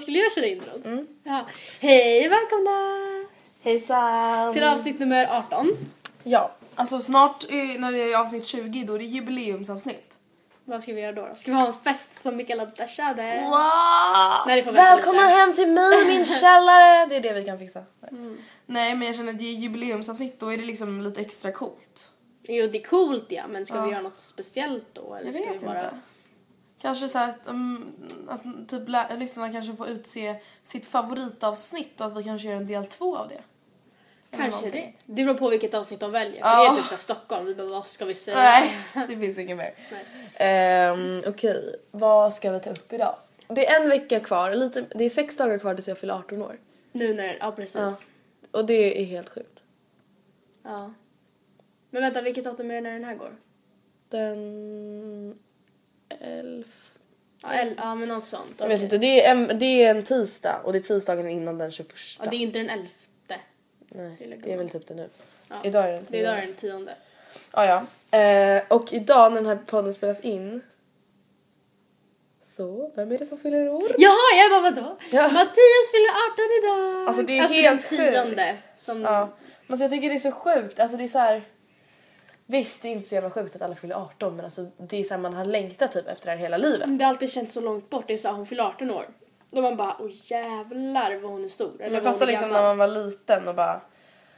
Skulle jag köra introt? Mm. Ja. Hej, välkomna Hejsan! till avsnitt nummer 18. Ja, alltså snart när det är avsnitt 20 då är det jubileumsavsnitt. Vad ska vi göra då? då? Ska vi ha en fest som Mikaela Dashade? Wow! Nej, Välkomna lite. hem till mig, min källare! Det är det vi kan fixa. Nej men jag känner att det är jubileumsavsnitt, då är det liksom lite extra coolt. Jo, det är coolt ja, men ska Ja. vi göra något speciellt då? Eller Jag ska vet vi bara... inte. Kanske så här att, att typ lyssnarna kanske får utse sitt favoritavsnitt och att vi kanske gör en del två av det. Eller Kanske någonting. det. Det beror på vilket avsnitt de väljer. För Ja. det är typ såhär Stockholm, vi bara vad ska vi säga? Nej, det finns inget mer. Um, Okej, vad ska vi ta upp idag? Det är en vecka kvar, lite, det är sex dagar kvar tills jag fyller 18 år. Nu när, ja precis. Ja. Ja. Och det är helt sjukt. Men vänta, vilket datum är det när den här går? Den... Elf... Ja, el- ja men något sånt. Jag vet okej. inte, det är, en, det är en tisdag och det är tisdagen innan den 21. Ja, det är inte den elfte. Nej, det är väl typ det nu. Ja. Idag är den Det är idag tionde. är den tionde. Ja, ja. Eh, och idag när den här podden spelas in så, vem är det som fyller år? Jaha, jag bara vadå? Ja. Mattias fyller 18 idag! Alltså, det är helt den tionde, sjukt. Som, Ja, men så jag tycker det är så sjukt. Alltså det är så här. Visst, det är inte så jävla sjukt att alla fyller 18 men alltså det är så här man har längtat typ efter det här hela livet. Det har alltid känts så långt bort. Det är så här, hon fyller 18 år. Då man bara, åh jävlar vad hon är stor. Eller fattar är liksom gammal. när man var liten och bara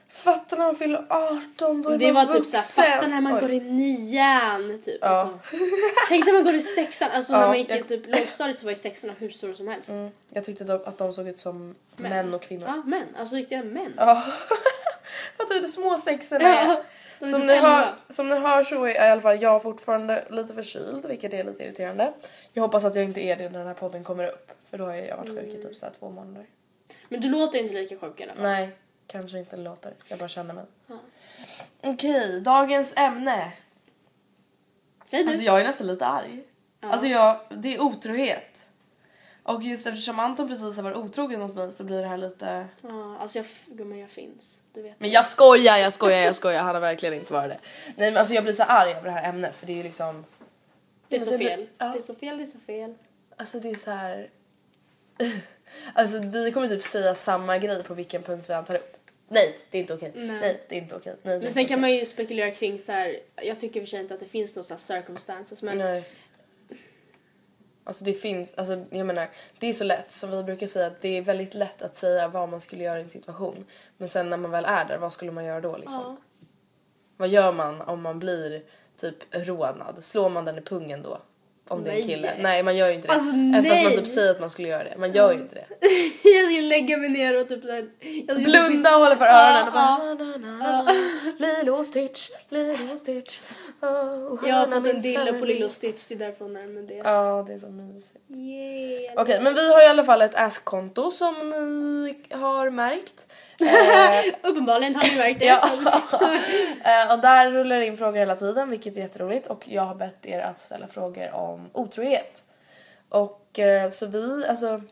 Fatta när man fyller 18 då är Det man var typ vuxen. såhär, fatta när man Oj. går i nian typ. Ja. Alltså. Tänk när man går i sexan, alltså när Ja, man gick i jag- typ lågstadiet så var ju sexorna hur stora som helst. Mm, Jag tyckte då att de såg ut som män, och kvinnor. Ja, män. Alltså riktiga män. Ja. Fattar du hur små sexorna är? Som ni, hör, som ni hör så är i alla fall jag fortfarande lite förkyld vilket är lite irriterande. Jag hoppas att jag inte är det när den här podden kommer upp för då har jag varit sjuk i typ så här två månader. Men du låter inte lika sjuk i alla fall. Nej, kanske inte låter. Jag bara känner mig. Okej, dagens ämne. Säg du. Alltså jag är nästan lite arg. Alltså jag, det är otrohet. Och just eftersom Anton precis har varit otrogen mot mig så blir det här lite... Ja, alltså jag, gumman jag finns. Du vet. Men jag skojar, jag skojar, jag skojar. Han har verkligen inte varit det. Nej men alltså jag blir så arg över det här ämnet för det är ju liksom... Det är så det- fel. ja. Det är så fel, det är så fel. Alltså det är så här... alltså vi kommer typ säga samma grej på vilken punkt vi än tar upp. Nej, det är inte okej. Nej, det är inte okej. Nej, Men sen kan man ju spekulera kring så här. jag tycker för sig inte att det finns några circumstances men Nej. Alltså det finns, alltså jag menar, det är så lätt som vi brukar säga att det är väldigt lätt att säga vad man skulle göra i en situation. Men sen när man väl är där, vad skulle man göra då liksom? Vad gör man om man blir typ rånad? Slår man den i pungen då? Om det är en Nej. kille. Nej man gör ju inte det. Alltså, Även fast man typ säger att man skulle göra det. Man gör ju inte det. jag skulle lägga mig ner och typ såhär... Blunda och hålla för öronen och bara. Lilo Stitch, Lilo Stitch. Oh, Jag har fått en min dilla på. Lilo Stitch, det är därför hon närmar det. Ja det är så mysigt. Okej men vi har i alla fall ett ask-konto som ni har märkt. Eh, Uppenbarligen har ni märkt det. Ja. Eh, och där rullar det in frågor hela tiden vilket är jätteroligt och jag har bett er att ställa frågor om otrohet. Och eh, så vi, alltså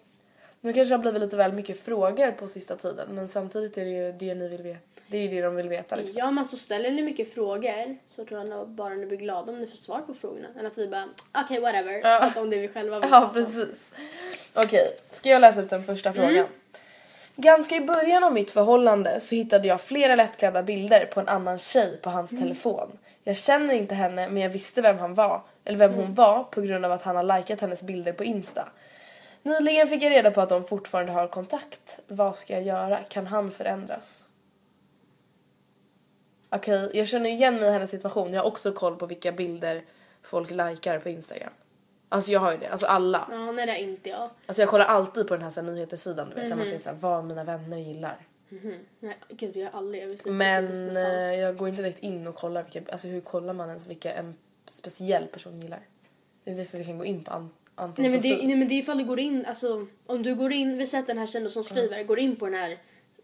nu kanske det har blivit lite väl mycket frågor på sista tiden men samtidigt är det ju det ni vill veta. Det är ju det de vill veta liksom. Ja men så ställer ni mycket frågor så tror jag nog bara ni blir glada om ni får svar på frågorna. Än att vi bara okej whatever, Ja. prata om det vi själva vill Ja om. precis. Okej, ska jag läsa upp den första frågan? Ganska i början av mitt förhållande så hittade jag flera lättklädda bilder på en annan tjej på hans telefon. Jag känner inte henne men jag visste vem han var, eller vem hon var på grund av att han har likat hennes bilder på Insta. Nyligen fick jag reda på att de fortfarande har kontakt. Vad ska jag göra? Kan han förändras? Okej, jag känner igen mig i hennes situation. Jag har också koll på vilka bilder folk likar på Instagram. Alltså jag har ju det, alltså alla. Ja nej det är inte jag. Alltså jag kollar alltid på den här, så här nyhetssidan du vet där man ser så här, vad mina vänner gillar. Nej gud jag har aldrig, jag Men eh, jag går inte direkt in och kollar vilka, alltså hur kollar man ens vilka en speciell person gillar? Det är inte så att jag kan gå in på an, Antons Nej men, det, nej men det är ifall du går in, alltså om du går in, vi sätter den här tjejen som skriver, går in på den här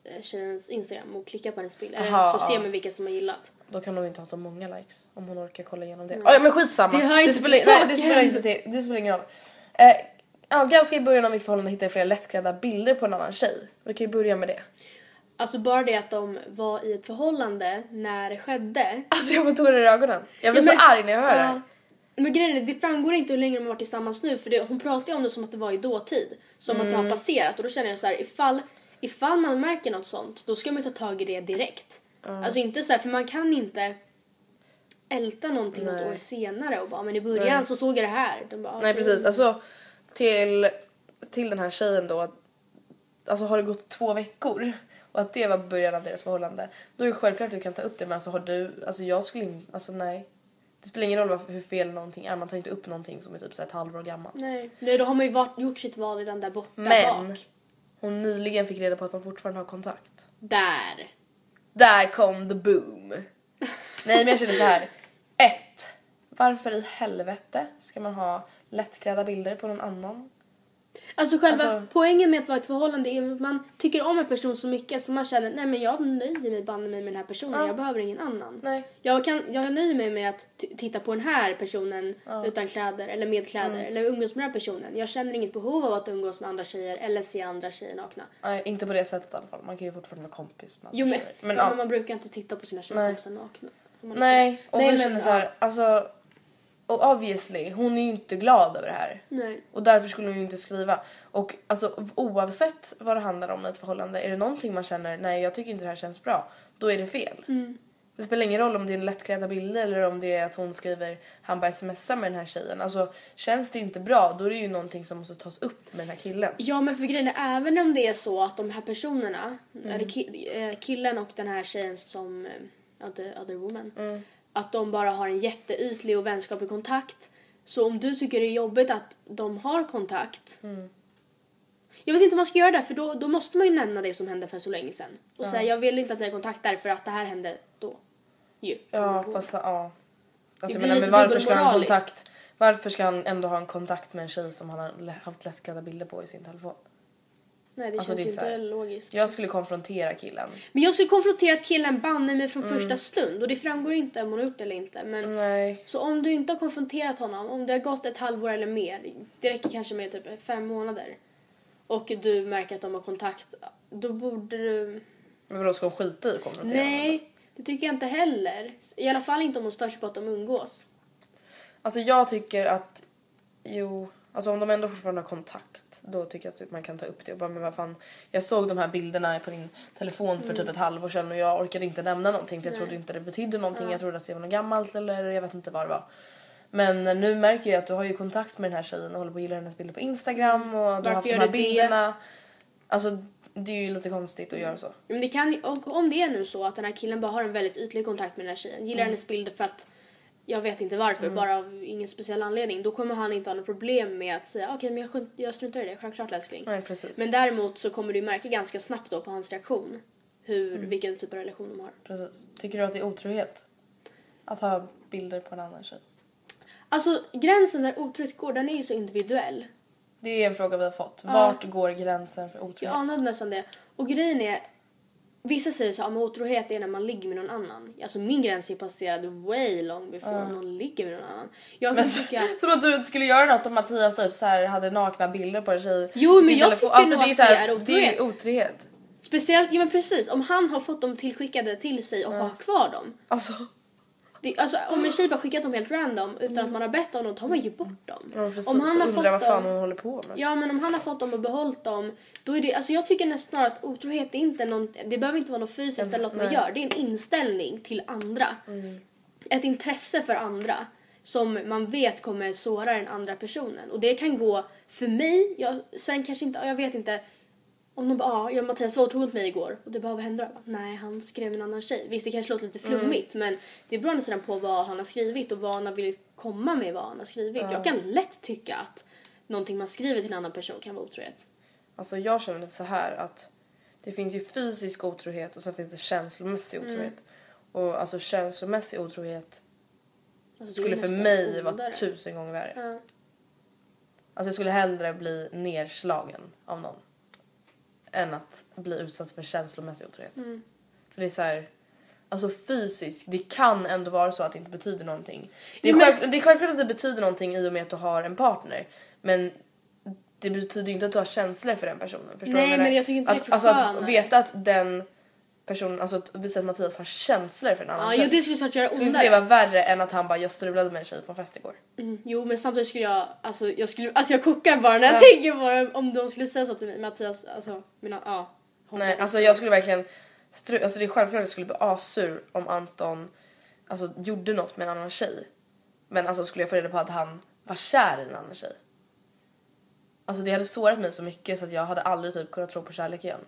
eh, tjejens instagram och klickar på hennes bild. Aha, så ser man vilka som har gillat. Då kan hon inte ha så många likes om hon orkar kolla igenom det. Ah, ja men skitsamma. Det hör inte spelar, nej, det spelar inte till, det spelar ingen roll. Eh, ja, ganska i början av mitt förhållande hittade jag flera lättklädda bilder på en annan tjej. Vi kan ju börja med det. Alltså bara det att de var i ett förhållande när det skedde. Alltså jag får tårar i ögonen. Jag blir Ja, så men- arg när jag hör det. Ja. Men grejen är, det framgår inte hur länge de har varit tillsammans nu för det, hon pratar ju om det som att det var i dåtid. Som att det Mm. har passerat och då känner jag så här, ifall, ifall man märker något sånt då ska man ju ta tag i det direkt. Alltså inte så här, för man kan inte älta någonting något Nej. år senare och bara men i början så såg jag det här. De bara, Nej precis, alltså till, till den här tjejen då. Alltså har det gått två veckor och att det var början av deras förhållande. Då är det självklart att du kan ta upp det men alltså har du, alltså jag skulle inte, alltså nej. Det spelar ingen roll hur fel någonting är, man tar inte upp någonting som är typ så här ett halvår gammalt. Nej, Nej, då har man ju varit, gjort sitt val redan där borta Men bak. hon nyligen fick reda på att de fortfarande har kontakt. Där. Där kom the boom. Nej men jag känner så här. Ett. Varför i helvete ska man ha lättklädda bilder på någon annan? Alltså själva Alltså- poängen med att vara i ett förhållande är att man tycker om en person så mycket så man känner nej men jag nöjer mig banne mig med den här personen, Ja. jag behöver ingen annan. Nej. Jag, kan, jag nöjer mig med att titta på den här personen utan kläder eller med kläder Mm. eller umgås med den här personen. Jag känner inget behov av att umgås med andra tjejer eller se andra tjejer nakna. Nej, inte på det sättet i alla fall. Man kan ju fortfarande vara kompis med andra Jo men, tjejer. men, ja. men man brukar inte titta på sina tjejkompisar nakna. Man- Nej, och Nej, vi men, känner så här, alltså och obviously, hon är ju inte glad över det här. Nej. Och därför skulle hon ju inte skriva. Och alltså oavsett vad det handlar om i ett förhållande, är det någonting man känner nej jag tycker inte det här känns bra, då är det fel. Mm. Det spelar ingen roll om det är en lättklädda bilder eller om det är att hon skriver han bara smsar med den här tjejen. Alltså känns det inte bra då är det ju någonting som måste tas upp med den här killen. Ja men för grejen är även om det är så att de här personerna, Mm. eller eh, killen och den här tjejen som, eh, other, other woman, Mm. Att de bara har en jätteytlig och vänskaplig kontakt. Så om du tycker det är jobbigt att de har kontakt. Mm. Jag vet inte om man ska göra det för då, då måste man ju nämna det som hände för så länge sedan. Och säga jag vill inte att ni har kontakt därför att det här hände då. Ju. Ja fast ja. Alltså, lite men varför ska han kontakt? Varför ska han ändå ha en kontakt med en tjej som han har haft lättklädda bilder på i sin telefon? Nej det Alltså, känns det inte här- logiskt. Jag skulle konfrontera killen. Men jag skulle konfrontera killen banne mig från Mm. första stund och det framgår inte om hon har gjort det eller inte. Men Nej. Så om du inte har konfronterat honom, om det har gått ett halvår eller mer, det räcker kanske med typ fem månader och du märker att de har kontakt, då borde du... Men vadå ska hon skita i att konfrontera honom? Nej, det tycker jag inte heller. I alla fall inte om hon stör sig på att de umgås. Alltså jag tycker att, jo, alltså om de ändå fortfarande har kontakt då tycker jag att man kan ta upp det och bara men vad fan. Jag såg de här bilderna på din telefon för typ ett halvår sedan och jag orkade inte nämna någonting för jag trodde inte det betydde någonting. Jag trodde att det var något gammalt eller jag vet inte vad det var. Men nu märker jag att du har ju kontakt med den här tjejen och håller på att gilla hennes bilder på Instagram och du har Varför haft de här du det? bilderna. Alltså det är ju lite konstigt att göra så. Men det kan, och om det är nu så att den här killen bara har en väldigt ytlig kontakt med den här tjejen, gillar hennes bilder för att jag vet inte varför, Mm. bara av ingen speciell anledning, då kommer han inte ha något problem med att säga okej men jag, jag struntar i det, självklart älskling. Nej precis. Men däremot så kommer du märka ganska snabbt då på hans reaktion hur, Mm. vilken typ av relation de har. precis. Tycker du att det är otrohet? Att ha bilder på en annan tjej? Alltså gränsen där otrohet går, den är ju så individuell. Det är en fråga vi har fått. Vart går gränsen för Jag otrohet? anade nästan det. Och grejen är, vissa säger så att otrohet är när man ligger med någon annan. Alltså min gräns är passerad way long before någon ligger med någon annan. Jag Men så, tycka... som att du skulle göra något om Mattias typ så här hade nakna bilder på en tjej Jo, men jag tycker alltså, nog det är så här, det är Det är otrohet. otrohet. Speciellt, ja men precis, om han har fått dem tillskickade till sig och har kvar dem. Alltså, Det, alltså om en tjej bara skickat dem helt random utan att man har bett om dem, tar man ju bort dem. ja, precis. Om han har undrar vad fått fan dem, hon håller på med. Ja men om han har fått dem och behållit dem, då är det, alltså jag tycker nästan att otrohet är inte någon, det behöver inte vara något fysiskt eller något man gör. Det är en inställning till andra. Ett intresse för andra som man vet kommer såra den andra personen. Och det kan gå för mig, jag, sen kanske inte, jag vet inte om de bara, ah, ja Mattias var otrogen mig igår och det bara, vad hände då? Jag bara, Nej, han skrev en annan tjej. Visst, det kanske låter lite flummigt men det beror sedan på vad han har skrivit och vad han har velat komma med vad han har skrivit. Jag kan lätt tycka att någonting man skriver till en annan person kan vara otrohet. Alltså jag känner så här att det finns ju fysisk otrohet och sen finns det känslomässig Mm. otrohet. Och alltså känslomässig otrohet Alltså, skulle för mig vara ondare. tusen gånger värre. Ja. Alltså jag skulle hellre bli nerslagen av någon än att bli utsatt för känslomässig otrohet. Mm. För det är så här, alltså fysiskt, det kan ändå vara så att det inte betyder någonting. Det är, men- själv, det är självklart att det betyder någonting i och med att du har en partner. Men det betyder ju inte att du har känslor för den personen. Förstår Nej, du vad jag menar? men jag tycker inte det att, alltså att veta att den personen, alltså att visa att Mattias har känslor för en annan Ja, tjej. jo, det skulle såklart göra skulle inte det ondare. vara värre än att han bara jag strulade med en tjej på en fest igår? Mm, jo, men samtidigt skulle jag, alltså jag skulle, alltså jag kokar bara när jag tänker på det. Om de skulle säga så till mig, Mattias, alltså mina, ja. Nej, alltså jag skulle verkligen... Stru- alltså det är självklart att jag skulle bli assur om Anton alltså, gjorde något med en annan tjej. Men alltså skulle jag få reda på att han var kär i en annan tjej. Alltså det hade sårat mig så mycket så att jag hade aldrig typ kunnat tro på kärlek igen.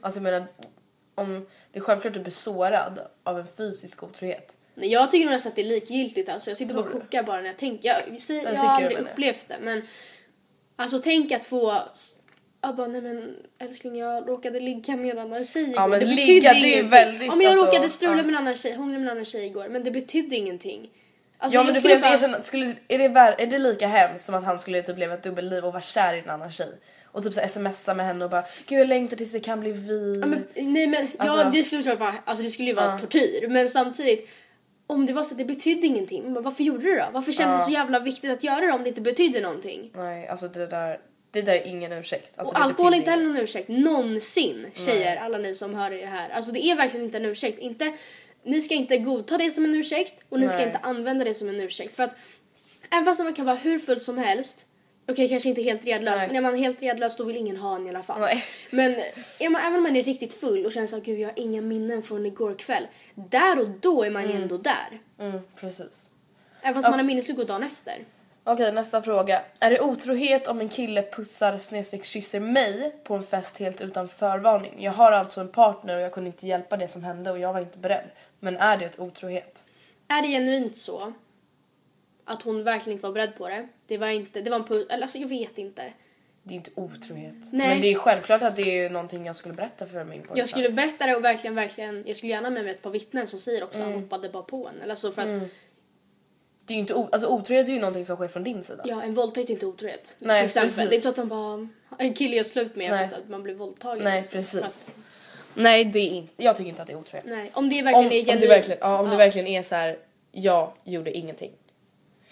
Alltså jag menar, om det är självklart att du blir sårad av en fysisk otrohet. Nej, jag tycker nästan att det är likgiltigt alltså. Jag sitter bara och kokar bara när jag tänker. Jag, jag, jag, tycker har jag aldrig upplevt det men alltså tänk att få jag bara, nej men älskling jag råkade ligga med en annan tjej igår. Ja, men det ligga, det är ju väldigt, Ja men jag alltså, råkade strula ja. med en annan tjej, hångla med en annan tjej igår men det betydde ingenting. Alltså, Ja men jag du får ju bara- erkänna, skulle, är, det är det lika hemskt som att han skulle typ leva ett dubbelliv och vara kär i en annan tjej? Och typ så smsa med henne och bara gud jag längtar tills det kan bli vi. Ja, men, nej men ja, Alltså- det skulle såklart vara, alltså det skulle ju vara tortyr men samtidigt om det var så att det betydde ingenting, men varför gjorde du det då? Varför kändes det så jävla viktigt att göra det om det inte betydde någonting? Nej alltså det där, det där är ingen ursäkt. Alltså, och alkohol är inte heller någon ursäkt. Någonsin tjejer, alla ni som hör det här. Alltså det är verkligen inte en ursäkt. Inte, ni ska inte godta det som en ursäkt och ni ska Nej. inte använda det som en ursäkt. För att även fast man kan vara hur full som helst Okej, kanske inte helt redlös, Nej. men är man helt redlös då vill ingen ha en i alla fall. Nej. Men är man, även om man är riktigt full och känner så gud jag har inga minnen från igår kväll. Där och då är man ju ändå där. Mm, precis. Även fast man har minnesluckor dagen efter. Okej nästa fråga. Är det otrohet om en kille pussar snedstreck kysser mig på en fest helt utan förvarning? Jag har alltså en partner och jag kunde inte hjälpa det som hände och jag var inte beredd. Men är det ett otrohet? Är det genuint så att hon verkligen inte var beredd på det? Det var inte, det var en puss, eller alltså jag vet inte. Det är inte otrohet. Nej. Men det är självklart att det är någonting jag skulle berätta för min pojkvän. Jag skulle berätta det och verkligen, verkligen, jag skulle gärna med mig ett par vittnen som säger också Mm. att han hoppade bara på en. Eller så för att, Det är ju inte alltså, otrohet är ju någonting som sker från din sida. ja en våldtäkt är inte otrohet. Nej, till exempel. precis. Det är inte att de bara, en kille gör slut med Nej. att man blir våldtagen. Nej, liksom. precis. Att- Nej, det är inte. Jag tycker inte att det är otrohet. nej, om det Om, verkligen om, är genuint. det verkligen, ja, om det ja. verkligen är så här. jag gjorde ingenting.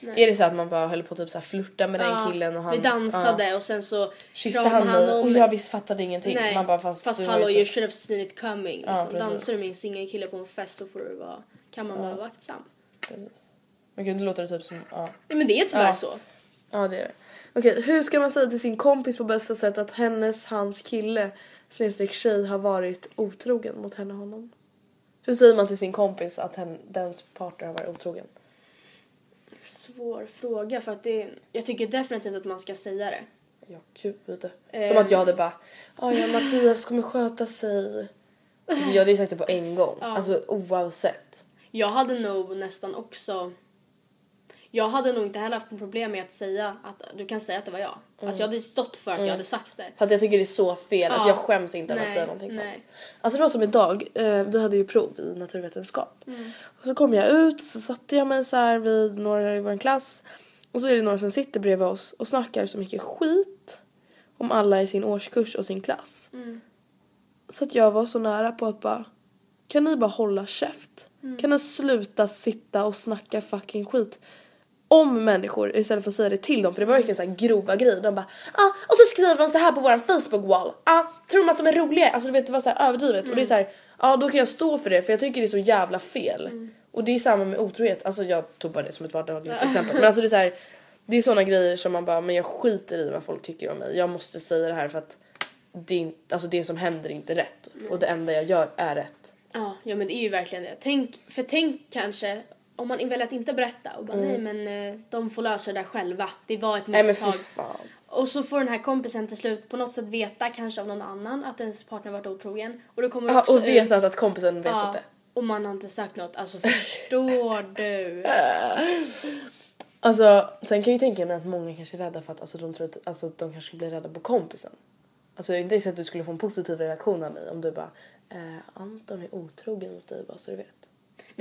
Nej. Är det så att man bara höll på typ så här flirta med Ja, den killen och han Vi dansade ja, och sen så kysste han mig och jag visst fattade ingenting. Nej, Man bara fast, fast hallå ju you typ- should have seen it coming. Liksom. Dansar du med en singelkille på en fest så får du vara, kan man vara vaktsam. Precis. Men gud nu låter det typ som, ja. Nej men det är tyvärr så. Ja det är det. Okej, hur ska man säga till sin kompis på bästa sätt att hennes, hans kille snedstreck tjej har varit otrogen mot henne och honom? Hur säger man till sin kompis att hen, dens partner har varit otrogen? Svår fråga för att det, jag tycker definitivt att man ska säga det. Ja, gud. Eh. Som att jag hade bara, "Ja, ja Mattias kommer sköta sig. Alltså jag hade ju sagt det på en gång. Alltså oavsett. Jag hade nog nästan också Jag hade nog inte heller haft något problem med att säga att du kan säga att det var jag. Alltså jag hade stått för att jag hade sagt det. För att jag tycker det är så fel, Ja. jag skäms inte över att säga någonting sånt. Alltså det var som idag, eh, vi hade ju prov i naturvetenskap. Mm. Och så kom jag ut så satte jag mig så här vid några i vår klass. Och så är det några som sitter bredvid oss och snackar så mycket skit om alla i sin årskurs och sin klass. Mm. Så att jag var så nära på att bara, kan ni bara hålla käft? Mm. Kan ni sluta sitta och snacka fucking skit? Om människor istället för att säga det till dem för det var verkligen så här grova grejer. De bara ah, och så skriver de så här på våran Facebook wall. Ah, tror de att de är roliga? Alltså du vet det var så här överdrivet och det är så här ja då kan jag stå för det för jag tycker det är så jävla fel. Och det är samma med otrohet. Alltså jag tog bara det som ett vardagligt exempel men alltså det är så här det är såna grejer som man bara men jag skiter i vad folk tycker om mig. Jag måste säga det här för att det, är inte, alltså det som händer är inte rätt och det enda jag gör är rätt. Ja, ja men det är ju verkligen det. Tänk, för tänk kanske om man väljer att inte berätta och bara nej men eh, de får lösa det där själva. Det var ett Nej misstag. fan. och så får den här kompisen till slut på något sätt veta kanske av någon annan att ens partner varit otrogen. Och då kommer det Ja, också och vet ut, att, kompisen vet ja, inte. Och man har inte sagt något. Alltså förstår du? Alltså sen kan jag ju tänka mig att många kanske är rädda för att alltså, de tror att alltså, de kanske blir rädda på kompisen. Alltså det är inte så att du skulle få en positiv reaktion av mig om du bara eh, Anton är otrogen mot dig bara så du vet.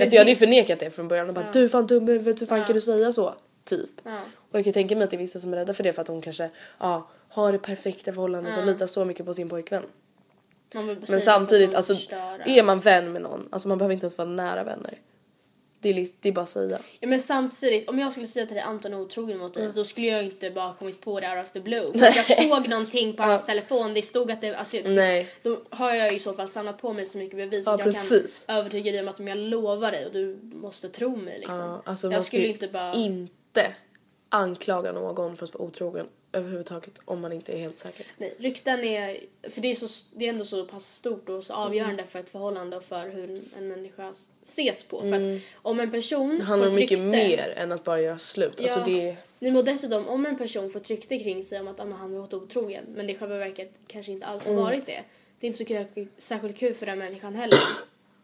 Alltså, jag hade ju förnekat det från början och bara du är fan dum huvudet, hur fan kan du säga så? Typ. Ja. Och jag kan tänka mig att det är vissa som är rädda för det för att hon kanske ja, har det perfekta förhållandet och litar så mycket på sin pojkvän. Men samtidigt, alltså är man vän med någon, alltså man behöver inte ens vara nära vänner. Det är, lis- det är bara att säga. Ja, men samtidigt, om jag skulle säga till dig Anton är otrogen mot dig, då skulle jag inte bara kommit på det out of the blue. För jag såg någonting på hans telefon, det stod att det, alltså, Nej. Då har jag i så fall samlat på mig så mycket bevis Ja, att jag precis. kan övertyga dig om att om jag lovar dig och du måste tro mig liksom. Ja, alltså jag skulle inte bara... inte anklaga någon för att vara otrogen överhuvudtaget om man inte är helt säker. Nej, rykten är, för det är, så, det är ändå så pass stort och så avgörande för ett förhållande och för hur en människa ses på. För att om en person Det handlar om mycket rykte, mer än att bara göra slut. Alltså Ja. det är... Nej, men dessutom om en person får ett rykte kring sig om att ah, han har varit otrogen men det i själva verket kanske inte alls har Mm. varit det. Det är inte så kul, särskilt kul för den människan heller.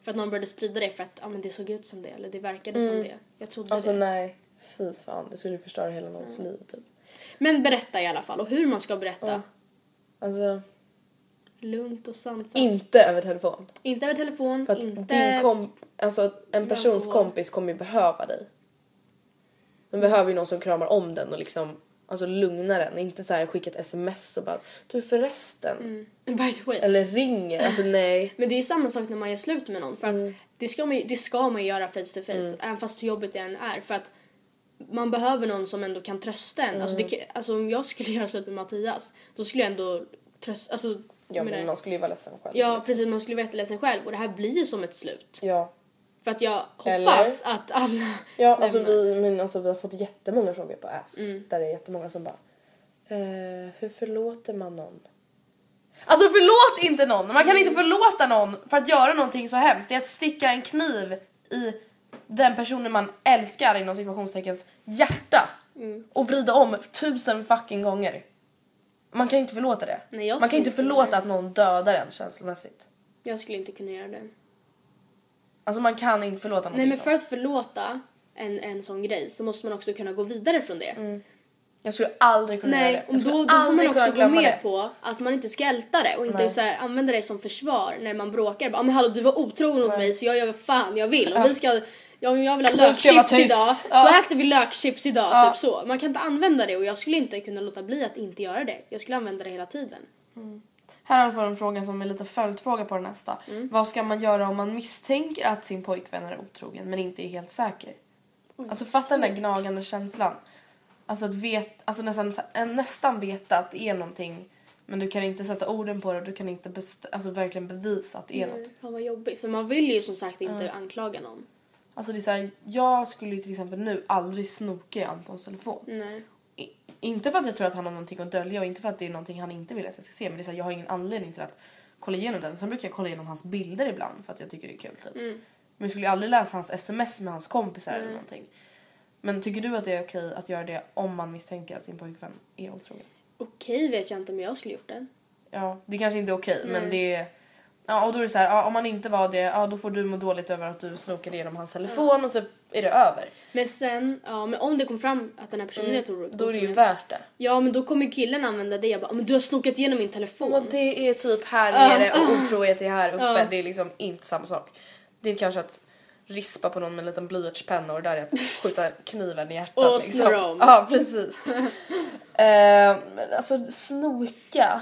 för att någon började sprida det för att ah, men det såg ut som det eller det verkade som det. Jag trodde Alltså det. nej, fy fan. Det skulle förstöra hela någons liv typ. Men berätta i alla fall och hur man ska berätta. Alltså Lugnt och sansat. inte över telefon. inte över telefon, För att inte... din kom... Alltså en persons kompis kommer ju behöva dig. Den behöver ju någon som kramar om den och liksom alltså lugnar den. Inte så här skicka ett sms och bara du förresten. By the way. Eller ringer. Alltså nej. Men det är samma sak när man gör slut med någon. För att Mm. det, ska man, ju- det ska man ju göra face to face. Även fast hur jobbigt det än är. För att man behöver någon som ändå kan trösta en. Alltså, det, Mm. alltså om jag skulle göra slut med Mattias. Då skulle jag ändå trösta. Alltså, Ja men man skulle ju vara ledsen själv. ja liksom. precis. Man skulle vara jätteledsen själv. Och det här blir ju som ett slut. Ja. För att jag Eller? hoppas att alla Ja, alltså vi, men alltså vi har fått jättemånga frågor på Ask. Mm. Där det är jättemånga som bara eh, hur förlåter man någon? Alltså förlåt inte någon! Man kan inte förlåta någon för att göra någonting så hemskt. Det är att sticka en kniv i den personen man älskar inom situationsteckens hjärta. Mm. Och vrida om tusen fucking gånger. Man kan inte förlåta det. Nej, man kan inte förlåta det. att någon dödar en känslomässigt. Jag skulle inte kunna göra det. Alltså man kan inte förlåta någonting Nej men för sånt. att förlåta en, en sån grej så måste man också kunna gå vidare från det. Jag skulle aldrig kunna göra Nej, det. och Jag skulle då, då får man också gå med det. på att man inte ska älta det och inte Nej. så här, använda det som försvar när man bråkar. Bara, "Ah, men hallå du var otrogen mot mig så jag gör vad fan jag vill. Och vi ska, ja, om jag vill ha lökchips idag, Ja. då äter vi lökchips idag. Ja. Typ så. Man kan inte använda det och jag skulle inte kunna låta bli att inte göra det. Jag skulle använda det hela tiden. Här har jag fått en fråga som är lite följdfråga på den nästa. Mm. Vad ska man göra om man misstänker att sin pojkvän är otrogen men inte är helt säker? alltså fatta den där gnagande känslan. Alltså att vet, alltså nästan, nästan veta att det är någonting men du kan inte sätta orden på det du kan inte best- alltså verkligen bevisa att det är något. Fan vad jobbigt. För man vill ju som sagt inte anklaga någon. Alltså det är så här, jag skulle ju till exempel nu aldrig snoka i Antons telefon. Nej. I, inte för att jag tror att han har någonting att dölja och inte för att det är någonting han inte vill att jag ska se men det är så här, jag har ingen anledning till att kolla igenom den. Sen brukar jag kolla igenom hans bilder ibland för att jag tycker det är kul typ. Men jag skulle ju aldrig läsa hans sms med hans kompisar eller någonting. Men tycker du att det är okej att göra det om man misstänker att sin pojkvän är otrogen? Okej vet jag inte om jag skulle gjort det. Ja, det kanske inte är okej men det är, Ja och då är det så här, ja, om man inte var det, ja då får du må dåligt över att du snokade igenom hans telefon och så är det över. Men sen, ja men om det kom fram att den här personen. Mm. Då är det ju värt det. Ja men då kommer killen använda det. Jag bara, men du har snokat igenom min telefon. Och det är typ här nere och otrohet är här uppe. Det är liksom inte samma sak. Det är kanske att rispa på någon med en liten blyertspenna och det där är att skjuta kniven i hjärtat. Och liksom. snurra om. Ja precis. eh, men alltså snoka.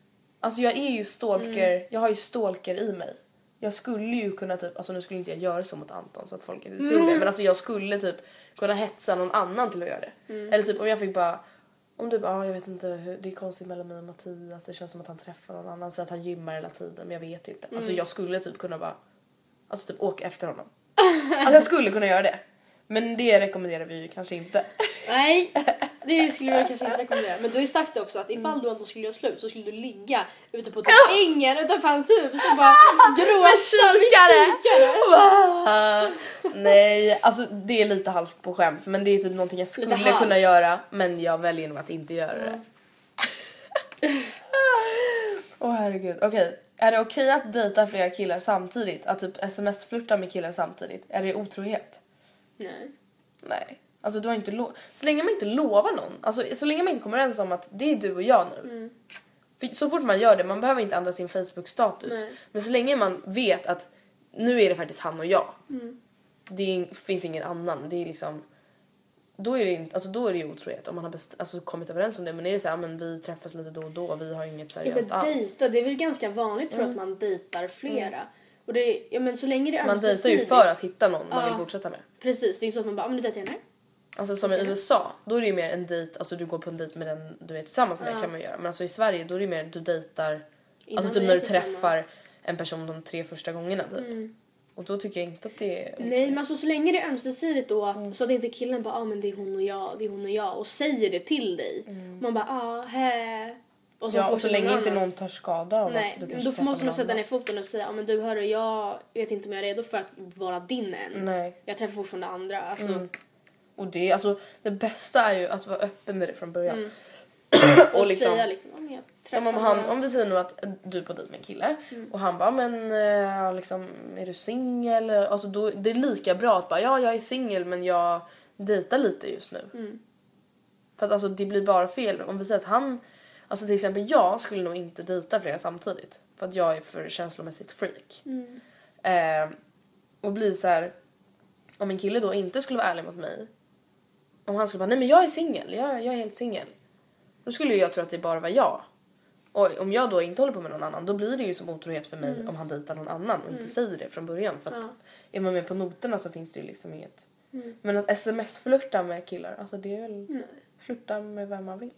Alltså jag är ju stalker, Mm. jag har ju stalker i mig. Jag skulle ju kunna typ, alltså nu skulle inte jag göra så mot Anton så att folk inte tror det men alltså jag skulle typ kunna hetsa någon annan till att göra det. Mm. Eller typ om jag fick bara om du bara, ah, jag vet inte, hur, det är konstigt mellan mig och Mattias, det känns som att han träffar någon annan, så att han gymmar hela tiden men jag vet inte. Mm. Alltså jag skulle typ kunna bara, alltså typ åka efter honom. alltså jag skulle kunna göra det. Men det rekommenderar vi ju kanske inte. Nej, det skulle jag kanske inte rekommendera. Men du har ju sagt också att ifall du Anton skulle göra slut så skulle du ligga ute på typ ängen utanför hans hus och bara gråta Med kikare! kikare. Nej, alltså det är lite halvt på skämt men det är typ någonting jag skulle kunna göra men jag väljer nog att inte göra det. Åh herregud. Okej, är det okej att dejta flera killar samtidigt? Att typ sms-flirta med killar samtidigt? Är det otrohet? Nej. Nej. Alltså du har inte. Så länge man inte lovar någon, alltså så länge man inte kommer överens om att det är du och jag nu. För så fort man gör det, man behöver inte ändra sin Facebook-status. Men så länge man vet att nu är det faktiskt han och jag. Det är, finns ingen annan. Det är liksom... Då är det, inte, alltså då är det ju otrohet om man har best, alltså kommit överens om det. Men är det så här, men vi träffas lite då och då vi har inget seriöst alls. dejta, det är väl ganska vanligt tror jag att man dejtar flera. Och det, ja, men så länge det är Man dejtar ju för att hitta någon man Ja. vill fortsätta med. Precis, det är inte så att man bara, "Ah, men nu dejtar jag den här. Alltså som i USA, då är det ju mer en dejt, alltså du går på en dejt med den du är tillsammans med kan man göra. Men alltså i Sverige då är det mer du dejtar, alltså typ när är du träffar en person de tre första gångerna typ. Och då tycker jag inte att det är Nej men alltså så länge det är ömsesidigt då att, så att inte killen bara ah, men det är hon och jag, det är hon och jag och säger det till dig. Man bara ah hä. Och Ja och så länge någon inte någon tar skada av Nej, att du men kanske då måste man sätta ner foten och säga ah, men du hörru jag vet inte om jag är redo för att vara din än. Nej. Jag träffar fortfarande andra. Alltså, Och det, alltså, det bästa är ju att vara öppen med det från början. och och liksom, säga liksom men jag men om, han, några." om vi säger nu att du är på dejt med en kille Mm. och han bara men eh, liksom, är du singel? Alltså, då, det är lika bra att bara ja jag är singel men jag dejtar lite just nu. Mm. För att alltså det blir bara fel. Om vi säger att han, alltså till exempel jag skulle nog inte dejta flera samtidigt. För att jag är för känslomässigt freak. Mm. Eh, och blir så här. om en kille då inte skulle vara ärlig mot mig. Om han skulle bara nej men jag är singel, jag, jag är helt singel. Då skulle ju jag tro att det bara var jag. Och om jag då inte håller på med någon annan då blir det ju som otrohet för mig om han dejtar någon annan och inte säger det från början. För att är man med på noterna så finns det ju liksom inget. Men att sms-flirta med killar, alltså det är väl flirta med vem man vill.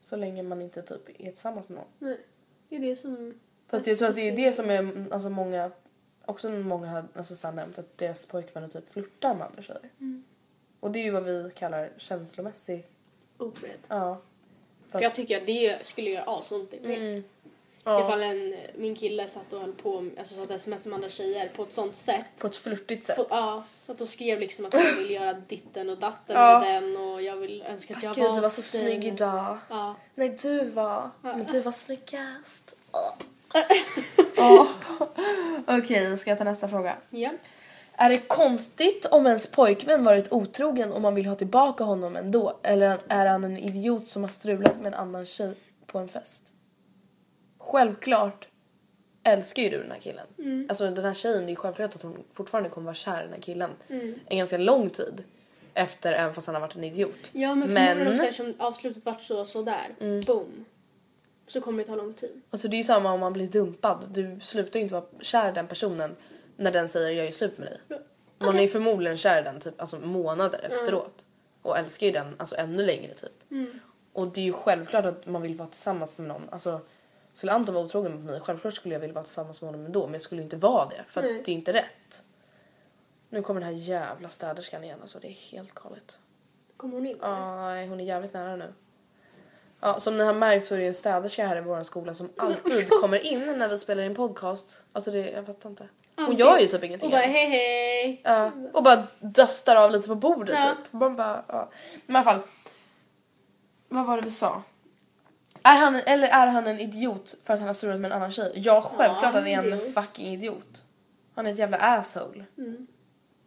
Så länge man inte typ är tillsammans med någon. Nej, det är det som... För att jag tror att det är det som är, alltså många, också många har alltså så nämnt att deras pojkvänner typ flirtar med andra tjejer. Och det är ju vad vi kallar känslomässig, Otrohet. ja. För För jag tycker att det skulle göra asont i mig. Mm. Ja. Ifall en, min kille satt och höll på, alltså satt och smsade med andra tjejer på ett sånt sätt. På ett flörtigt sätt. På, ja, satt och skrev liksom att jag vill göra ditten och datten Ja. med den och jag vill önska att jag Gud var du var så dig. snygg idag. Ja. Nej du var, men du var snyggast. Ja. Okej, ska jag ta nästa fråga? ja. Är det konstigt om ens pojkvän varit otrogen och man vill ha tillbaka honom ändå? Eller är han en idiot som har strulat med en annan tjej på en fest? Självklart älskar ju du den här killen. Alltså den här tjejen, det är självklart att hon fortfarande kommer vara kär i den här killen. En ganska lång tid. Efter, även fast han har varit en idiot. Ja men Men- förmodligen också eftersom avslutet vart så sådär. Boom. Så kommer det ta lång tid. Alltså det är ju samma om man blir dumpad. Du slutar ju inte vara kär i den personen när den säger jag är slut med dig. Man är ju förmodligen kär i den typ alltså månader efteråt. Och älskar ju den alltså ännu längre typ. Och det är ju självklart att man vill vara tillsammans med någon. Alltså, skulle Anton vara otrogen mot mig, självklart skulle jag vilja vara tillsammans med honom ändå. Men jag skulle inte vara det för att det är inte rätt. Nu kommer den här jävla städerskan igen alltså, det är helt galet. Kommer hon in? Ja, hon är jävligt nära nu. Ja, som ni har märkt så är det en städerska här i vår skola som alltid kommer in när vi spelar in podcast. Alltså det, jag fattar inte. Hon gör ju typ ingenting. Och bara hej hej. Ja, och bara dustar av lite på bordet Ja. typ. Man bara, ja. Men i alla fall. Vad var det vi sa? Är han, eller är han en idiot för att han har strulat med en annan tjej? Ja, självklart han är en idiot. fucking idiot. Han är ett jävla asshole. Mm.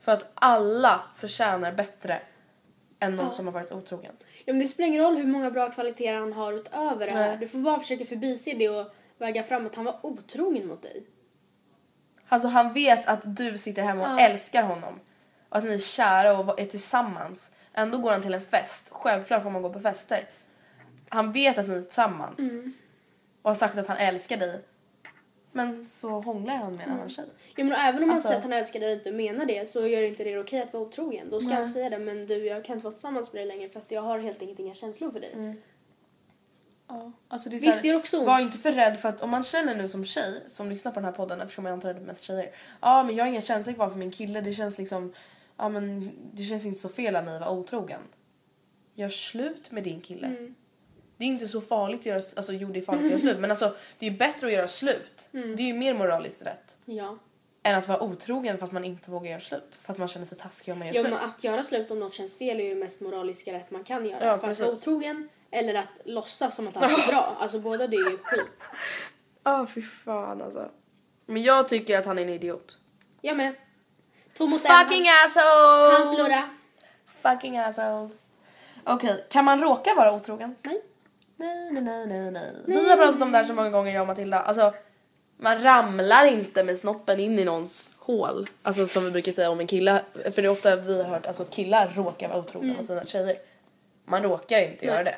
För att alla förtjänar bättre än någon som har varit otrogen. Ja, men det spelar ingen roll hur många bra kvaliteter han har utöver det här. Nej. Du får bara försöka förbise det och väga fram att han var otrogen mot dig. Alltså han vet att du sitter hemma och Ja. älskar honom. Och att ni är kära och är tillsammans. Ändå går han till en fest. Självklart får man gå på fester. Han vet att ni är tillsammans. Mm. Och har sagt att han älskar dig. Men så hånglar han med en annan tjej. Ja, men även om Alltså- säger att han älskar dig och inte menar det så gör inte det okej att vara otrogen. Då ska han säga det men du jag kan inte vara tillsammans med dig längre för att jag har helt enkelt inga känslor för dig. Mm. Ja. Alltså det är Visst, här, det gör också ont. Var inte för rädd för att om man känner nu som tjej som lyssnar på den här podden eftersom jag antar att det är mest tjejer. Ja men jag har inga känslor kvar för min kille. Det känns liksom, ja men det känns inte så fel av mig att vara otrogen. Gör slut med din kille. Mm. Det är inte så farligt att göra, alltså jo det är farligt att göra slut men alltså det är ju bättre att göra slut. Mm. Det är ju mer moraliskt rätt. Ja. Än att vara otrogen för att man inte vågar göra slut. För att man känner sig taskig om man gör Ja, slut. men att göra slut om något känns fel är ju mest moraliska rätt man kan göra. Ja, för att vara precis. otrogen eller att låtsas som att allt är bra. Alltså båda det är ju skit. Ja fy fan alltså. Men jag tycker att han är en idiot. Jag med. Två mot Fucking en. asshole! Han, förlorar. Fucking asshole. Okej, kan man råka vara otrogen? Nej. Nej, nej, nej, nej, nej. Vi har pratat om det här så många gånger jag och Matilda. Alltså, man ramlar inte med snoppen in i någons hål. Alltså som vi brukar säga om en kille. För det är ofta vi har hört alltså, att killar råkar vara otrogna mot sina tjejer. Man råkar inte göra det.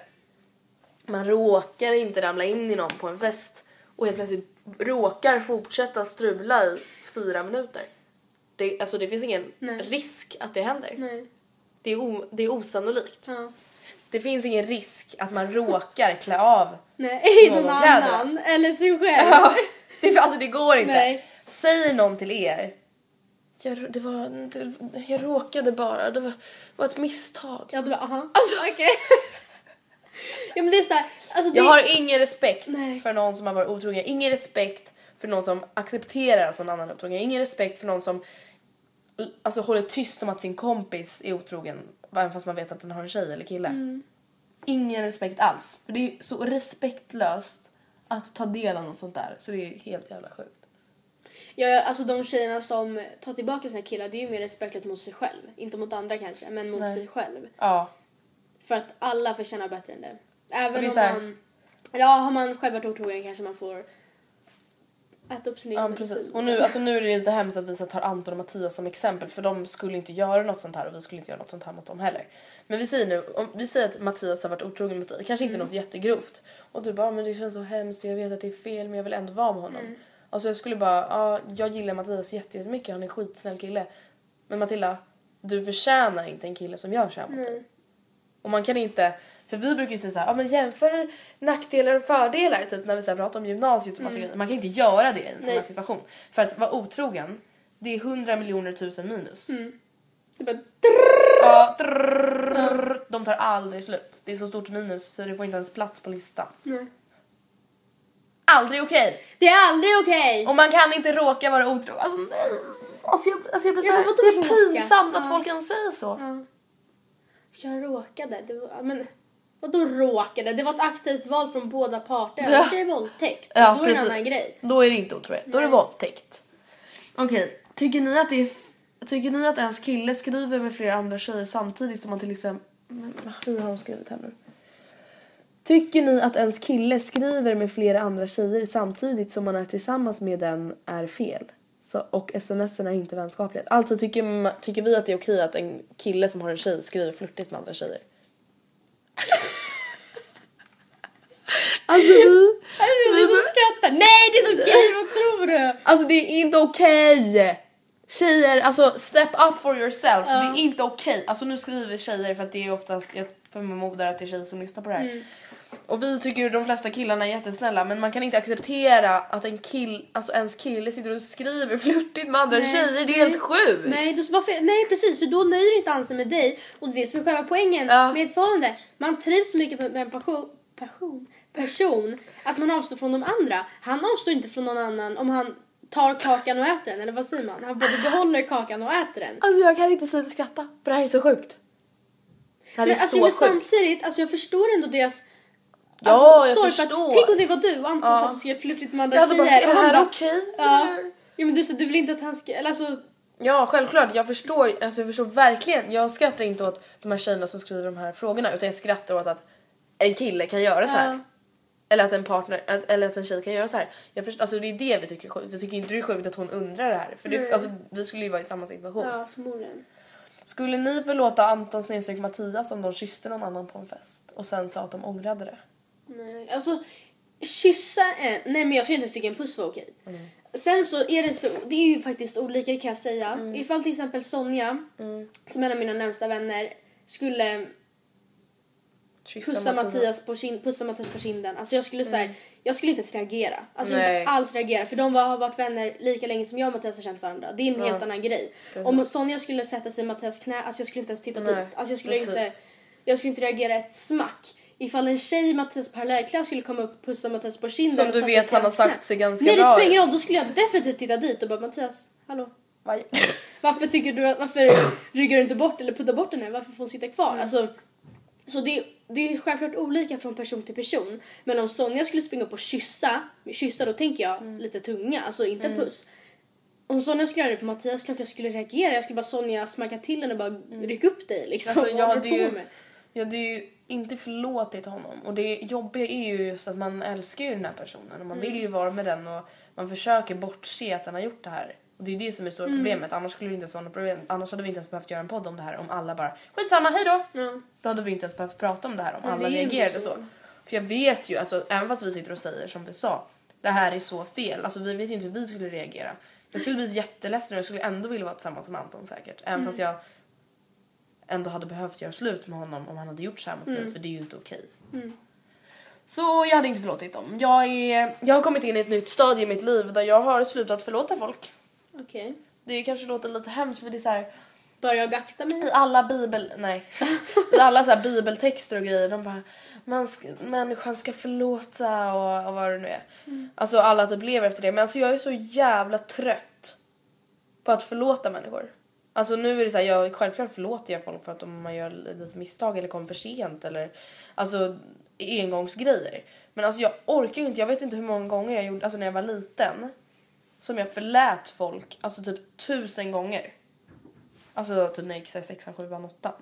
Man råkar inte ramla in i någon på en fest och helt plötsligt råkar fortsätta strula i fyra minuter. Det, alltså det finns ingen risk att det händer. Nej. Det är, o, det är osannolikt. Ja. Det finns ingen risk att man råkar klä av. Nej, Någon någon annan. Eller sig själv. Ja, det, alltså det går inte. Nej. Säg någon till er. Jag, det var, det, jag råkade bara, det var, var ett misstag. Ja, du bara aha. Alltså- Okej. ja men det är såhär. Alltså det... Jag har ingen respekt Nej. för någon som har varit otrogen. Ingen respekt för någon som accepterar att någon annan är otrogen. Ingen respekt för någon som alltså, håller tyst om att sin kompis är otrogen. Även fast man vet att den har en tjej eller kille. Mm. Ingen respekt alls. För det är så respektlöst att ta del av något sånt där. Så det är helt jävla sjukt. Ja, alltså de tjejerna som tar tillbaka sina killar det är ju mer respektlöst mot sig själv. Inte mot andra kanske, men mot Nej. sig själv. Ja. För att alla förtjänar bättre än det. Även om här- man... Ja, har man själv varit otrogen kanske man får äta upp sin egen Ja precis. Och nu, alltså, nu är det ju lite hemskt att vi tar Anton och Mattias som exempel för de skulle inte göra något sånt här och vi skulle inte göra något sånt här mot dem heller. Men vi säger nu, om vi säger att Mattias har varit otrogen mot dig, kanske inte något jättegrovt. Och du bara, "Ah, men det känns så hemskt och jag vet att det är fel men jag vill ändå vara med honom. Alltså jag skulle bara, ja jag gillar Mattias jätte- jättemycket, han är en skitsnäll kille. Men Matilda, du förtjänar inte en kille som gör så här mot dig. Och man kan inte, för vi brukar ju säga såhär, ja men jämför nackdelar och fördelar typ när vi så pratar om gymnasiet och massa grejer. Man kan inte göra det i en sån här situation. För att vara otrogen, det är 100 miljoner tusen minus. Det är bara... Ja, trrrr, de tar aldrig slut. Det är så stort minus så det får inte ens plats på listan. Nej. Aldrig okej! Det är aldrig okej! Och man kan inte råka vara otrogen. Alltså nej! Alltså jag, alltså jag blir Ja, så här, vadå det är råka? pinsamt att Ja. folk kan säga så. Ja. Jag råkade. Det var, men vadå råkade? Det var ett aktivt val från båda parter. Ja. Annars är det våldtäkt. Ja, Då är det precis. en annan grej. Då är det inte otrohet, då är det våldtäkt. Okej, tycker ni att det är... Tycker ni att ens kille skriver med flera andra tjejer samtidigt som man till exempel... Hur har de skrivit här nu? Tycker ni att ens kille skriver med flera andra tjejer samtidigt som man är tillsammans med den är fel? Så, och smsen är inte vänskaplighet. Alltså tycker, tycker vi att det är okej att en kille som har en tjej skriver flörtigt med andra tjejer? Alltså vi... Du skrattar. Nej det är okej, vad tror du? Alltså det är inte okej! Tjejer, alltså step up for yourself. Det är inte okej. Alltså nu skriver tjejer för att det är oftast, jag förmodar att det är tjejer som lyssnar på det här. Mm. Och vi tycker ju de flesta killarna är jättesnälla men man kan inte acceptera att en kill, alltså ens kille sitter och skriver flörtigt med andra Nej, tjejer. Det är nej. helt sjukt! Nej, då, varför, nej precis för då nöjer inte han sig med dig och det är det som är själva poängen Ja. med ett förhållande. Man trivs så mycket med en passion, passion, person att man avstår från de andra. Han avstår inte från någon annan om han tar kakan och äter den eller vad säger man? Han både behåller kakan och äter den. Alltså jag kan inte sluta skratta för det här är så sjukt. Det här är Men, alltså, så men sjukt. samtidigt, alltså jag förstår ändå deras Ja, jag för att förstår. Tänk om det var du och Anton Ja. och skrev flörtigt med andra Jag hade bara, tjejer. är det här okej Ja. eller? ja men du, så du vill inte att han ska, eller alltså Ja självklart, jag förstår, alltså jag förstår verkligen. Jag skrattar inte åt de här tjejerna som skriver de här frågorna utan jag skrattar åt att en kille kan göra så här. Ja. Eller att en partner, att, eller att en tjej kan göra så här. Jag förstår, alltså det är det vi tycker är sjukt. Vi tycker inte det är sjukt att hon undrar det här. För det, alltså, vi skulle ju vara i samma situation. ja förmodligen. Skulle ni förlåta Anton snedstreck Mattias om de kysste någon annan på en fest och sen sa att de ångrade det? Nej, alltså kyssa en... Nej men jag skulle inte tycka en puss var okej. Sen så är det så, det är ju faktiskt olika det kan jag säga. Ifall till exempel Sonja, som är en av mina närmsta vänner, skulle Kyssa pussa Mattias, på, kin- pussa Mattias på kinden. Alltså jag skulle säga, jag skulle inte ens reagera. Alltså Nej. inte alls reagera för de var, har varit vänner lika länge som jag och Mattias har känt varandra. Det är en helt annan grej. Om Sonja skulle sätta sig i Mattias knä, alltså jag skulle inte ens titta Nej, dit. Alltså jag skulle precis. inte, jag skulle inte reagera ett smack. Ifall en tjej i Mattias parallellklass skulle komma upp och pussa Mattias på kinden Som du vet han har sagt sig ganska Nej det bra spelar ingen roll, då skulle jag definitivt titta dit och bara Mattias, hallå? Vaj. Varför tycker du att, varför ryggar du inte bort eller puttar bort henne? Varför får hon sitta kvar? Alltså, så det, det är självklart olika från person till person. Men om Sonja skulle springa upp och kyssa, kyssa då tänker jag lite tunga, alltså inte puss. Om Sonja skulle göra det på Mattias, klart jag skulle reagera. Jag skulle bara Sonja smacka till henne och bara ryck upp dig liksom. Alltså, jag hade ju, jag hade ju inte förlåtit honom och det jobbiga är ju just att man älskar ju den här personen och man vill ju vara med den och man försöker bortse att den har gjort det här. Och det är det som är stora problemet, annars skulle det inte ens vara något problem. Annars hade vi inte ens behövt göra en podd om det här om alla bara skitsamma, hejdå! Ja. Då hade vi inte ens behövt prata om det här om alla reagerade så. För jag vet ju, alltså, även fast vi sitter och säger som vi sa, det här är så fel. Alltså vi vet ju inte hur vi skulle reagera. Jag skulle bli jätteledsen och jag skulle ändå vilja vara tillsammans med Anton säkert. Även fast jag ändå hade behövt göra slut med honom om han hade gjort så här mot mig för det är ju inte okej. Så jag hade inte förlåtit dem. Jag, är, jag har kommit in i ett nytt stadie i mitt liv där jag har slutat förlåta folk. Okej. Det kanske låter lite hemskt för det är så här, Bör jag akta mig? i alla bibel... Nej. I alla så här bibeltexter och grejer, de bara man ska, människan ska förlåta och, och vad det nu är. Alltså alla typ lever efter det. Men alltså jag är så jävla trött på att förlåta människor. Alltså nu är det så här, jag självklart förlåter jag folk för att om man gör lite misstag eller kommer för sent eller alltså engångsgrejer. Men alltså jag orkar inte, jag vet inte hur många gånger jag gjorde, alltså när jag var liten som jag förlät folk, alltså typ tusen gånger. Alltså typ när jag gick så här sexan, sjuan, åttan.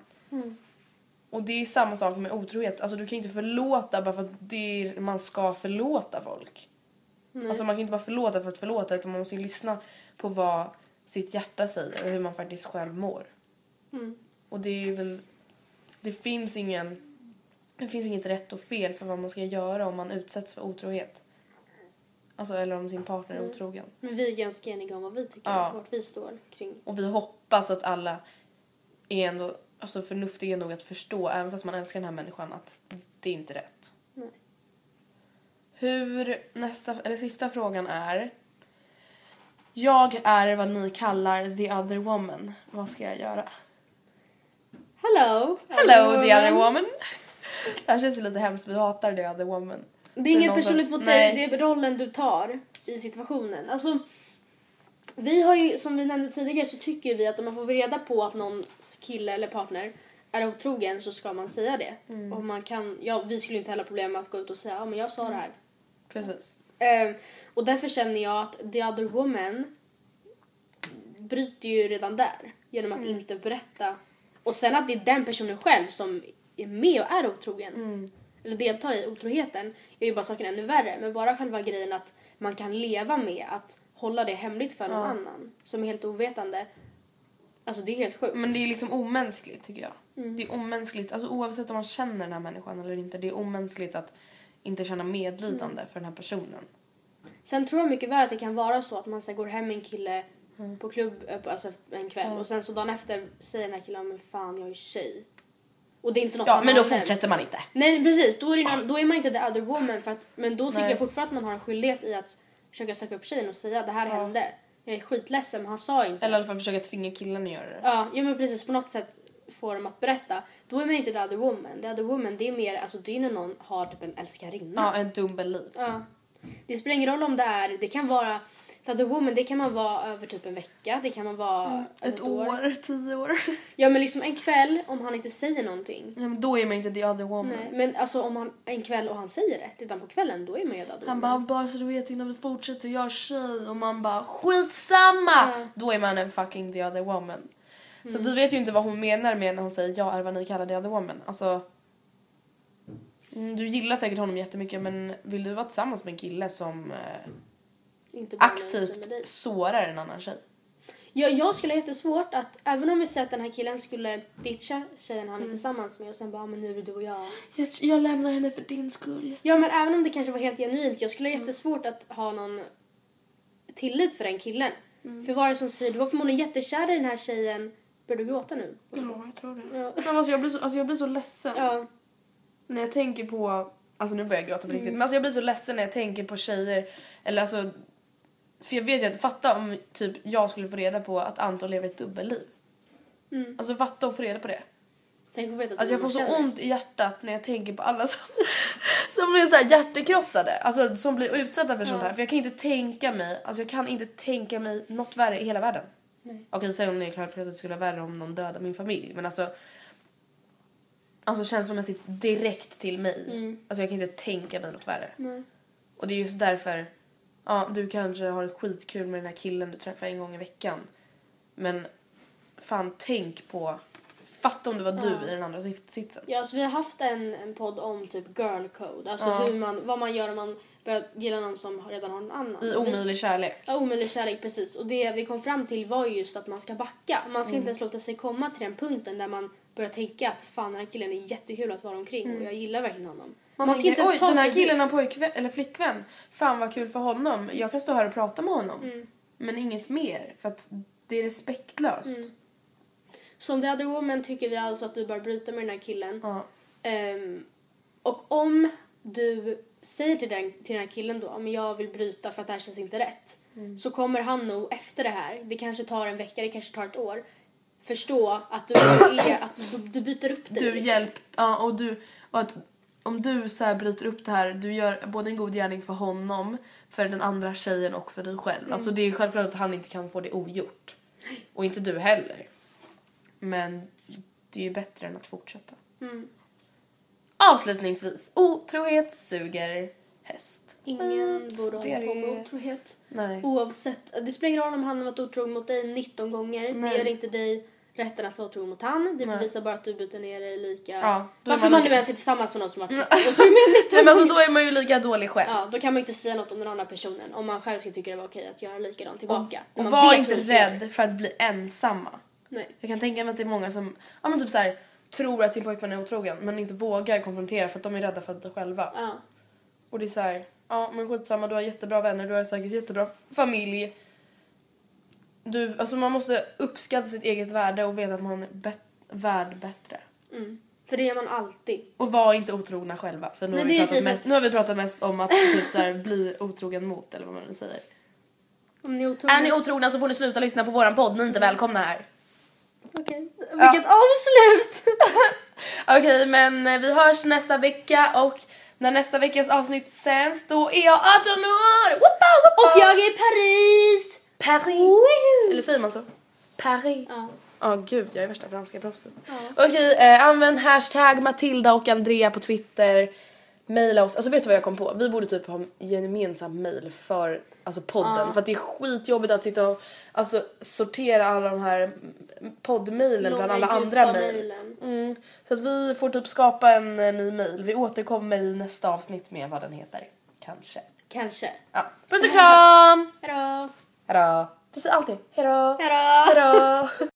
Och det är samma sak med otrohet. Alltså du kan inte förlåta bara för att det är, man ska förlåta folk. Alltså man kan inte bara förlåta för att förlåta utan man måste ju lyssna på vad sitt hjärta säger och hur man faktiskt själv mår. Och det är väl... Det finns ingen... Det finns inget rätt och fel för vad man ska göra om man utsätts för otrohet. Alltså eller om sin partner är otrogen. Men vi är ganska eniga om vad vi tycker, Ja. vart vi står kring. Och vi hoppas att alla är ändå alltså förnuftiga nog att förstå, även fast man älskar den här människan, att det är inte är rätt. Nej. Hur, nästa, eller sista frågan är. Jag är vad ni kallar the other woman. Vad ska jag göra? Hello! Hello the other woman. Det här känns ju lite hemskt, vi hatar the other woman. Det är inget någon som- personligt mot dig, det är rollen du tar i situationen. Alltså, vi har ju, som vi nämnde tidigare, så tycker vi att om man får reda på att någons kille eller partner är otrogen så ska man säga det. Mm. Och man kan, ja, vi skulle inte heller ha problem med att gå ut och säga ja men jag sa det här. Precis. Eh, och därför känner jag att the other woman bryter ju redan där genom att Mm. inte berätta. Och sen att det är den personen själv som är med och är otrogen. Mm. Eller deltar i otroheten gör ju bara saken ännu värre. Men bara själva grejen att man kan leva med att hålla det hemligt för någon annan som är helt ovetande. Alltså det är helt sjukt. Men det är liksom omänskligt tycker jag. Mm. Det är omänskligt, alltså oavsett om man känner den här människan eller inte, det är omänskligt att inte känna medlidande Mm. för den här personen. Sen tror jag mycket väl att det kan vara så att man så här går hem med en kille Mm. på klubb eh, alltså en kväll och sen så dagen efter säger den här killen men fan jag är tjej. Och det är inte något Ja, men då fortsätter man inte. Nej precis, då är, någon- då är man inte the other woman för att, men då tycker Nej. jag fortfarande att man har en skyldighet i att försöka söka upp tjejen och säga det här hände. Jag är skitledsen men han sa inte. Eller i alla fall försöka tvinga killen att göra det. Ja, ja men precis på något sätt få dem att berätta. Då är man inte the other woman. The other woman det är mer, alltså det är när någon har typ en älskarinna. Ja, en dubbelliv. Ja. Det spelar ingen roll om det är, det kan vara The other woman, det kan man vara över typ en vecka, det kan man vara Mm. Ett år, tio år. Ja men liksom en kväll om han inte säger någonting. Ja, men då är man inte the other woman. Nej, men alltså om han en kväll och han säger det redan på kvällen, då är man ju the other Han woman. bara, bara så du vet innan vi fortsätter, jag är tjej. Och man bara, skitsamma! Då är man en fucking the other woman. Så vi vet ju inte vad hon menar med när hon säger jag är vad ni kallar the other woman. Alltså... mm, Du gillar säkert honom jättemycket men vill du vara tillsammans med en kille som eh, Inte jag aktivt sårar en annan tjej? Ja, jag skulle ha jättesvårt att, även om vi säger att den här killen skulle ditcha tjejen han är tillsammans med och sen bara, "Ah, men nu är det du och jag. Jag, jag lämnar henne för din skull. Ja men även om det kanske var helt genuint, jag skulle ha jättesvårt att ha någon tillit för den killen. För vad är det som säger, du var förmodligen jättekär i den här tjejen. Börjar du gråta nu? Ja, jag tror det. Ja. Men alltså, jag, blir så, alltså, jag blir så ledsen. Ja. När jag tänker på, alltså nu börjar jag gråta på riktigt, men alltså jag blir så ledsen när jag tänker på tjejer, eller alltså, för jag vet ju att fatta om typ jag skulle få reda på att Anton lever ett dubbelliv. Alltså fatta att få reda på det. Tänk att veta att Alltså jag får så känner. ont i hjärtat när jag tänker på alla som, som blir så här hjärtekrossade, alltså som blir utsatta för sånt här. För jag kan inte tänka mig, alltså jag kan inte tänka mig något värre i hela världen. Okej sen är det klart att det skulle vara värre om någon dödar min familj men alltså Alltså känslomässigt direkt till mig. Alltså jag kan inte tänka mig något värre. Och det är just därför, ja du kanske har skitkul med den här killen du träffar en gång i veckan. Men fan tänk på, fatta om det var du i den andra sit- sitsen. Ja, alltså vi har haft en, en podd om typ girl code. Alltså Ja. hur man, vad man gör om man börjar gilla någon som redan har en annan. I omöjlig kärlek. Ja, omöjlig kärlek, precis. Och det vi kom fram till var ju just att man ska backa. Man ska Mm. inte ens låta sig komma till den punkten där man börjar tänka att fan den här killen är jättekul att vara omkring och jag gillar verkligen honom. Mm. Man, ska tänker, ens oj ta den här killen har pojkvän eller flickvän. Fan vad kul för honom. Jag kan stå här och prata med honom. Mm. Men inget mer för att det är respektlöst. Mm. Som the other woman tycker vi alltså att du bör bryta med den här killen. Ja. Ehm, och om du säger till den, till den här killen då, men jag vill bryta för att det här känns inte rätt. Mm. Så kommer han nog efter det här, det kanske tar en vecka, det kanske tar ett år, förstå att du, är, att du, du byter upp dig. Du liksom. hjälp, ja och du, och att om du så här bryter upp det här, du gör både en god gärning för honom, för den andra tjejen och för dig själv. Alltså det är ju självklart att han inte kan få det ogjort. Och inte du heller. Men det är ju bättre än att fortsätta. Avslutningsvis, otrohet suger häst. Ingen Skit, borde hålla på med otrohet. Nej. Oavsett, det spelar ingen roll om han har varit otrogen mot dig 19 gånger. Nej. Det ger inte dig rätten att vara otrogen mot han. Det bevisar bara att du byter ner dig lika. Ja, Varför man man lika- är tillsammans med någon som varit otrogen med 19 Nej men alltså då är man ju lika dålig själv. Ja, då kan man inte säga något om den andra personen om man själv skulle tycka det var okej att göra likadant tillbaka. Och man var inte rädd för att bli ensamma. Nej. Jag kan tänka mig att det är många som ja, men typ så här, tror att sin pojkvän är otrogen men inte vågar konfrontera för att de är rädda för att bli själva. Ja. Och det är så här, ja men skitsamma du har jättebra vänner, du har säkert jättebra familj. Du, alltså man måste uppskatta sitt eget värde och veta att man är bet- värd bättre. För det gör man alltid. Och var inte otrogna själva för nu, Nej, har, vi pratat mest, nu har vi pratat mest om att typ så här, bli otrogen mot eller vad man nu säger. Om ni är otrogna. Är ni otrogna så får ni sluta lyssna på våran podd, ni är inte välkomna här. Okej. Vilket avslut! Okej, men eh, vi hörs nästa vecka och när nästa veckas avsnitt sänds då är jag 18 år! Woppa, woppa. Och jag är i Paris! Paris! Woohoo! Eller säger man så? Paris. Ja. Ja gud, jag är värsta franska proffset. Okej, eh, använd hashtag Matilda och Andrea på Twitter. Maila oss. Alltså vet du vad jag kom på? Vi borde typ ha en gemensam mail för alltså podden. För att det är skitjobbigt att sitta och alltså, sortera alla de här poddmailen bland alla andra mejl. Mm. Så att vi får typ skapa en eh, ny mail. Vi återkommer i nästa avsnitt med vad den heter. Kanske. Kanske. Ja. Puss och kram! Hejdå! Hejdå! Du säger alltid hejdå! Hejdå! Hejdå!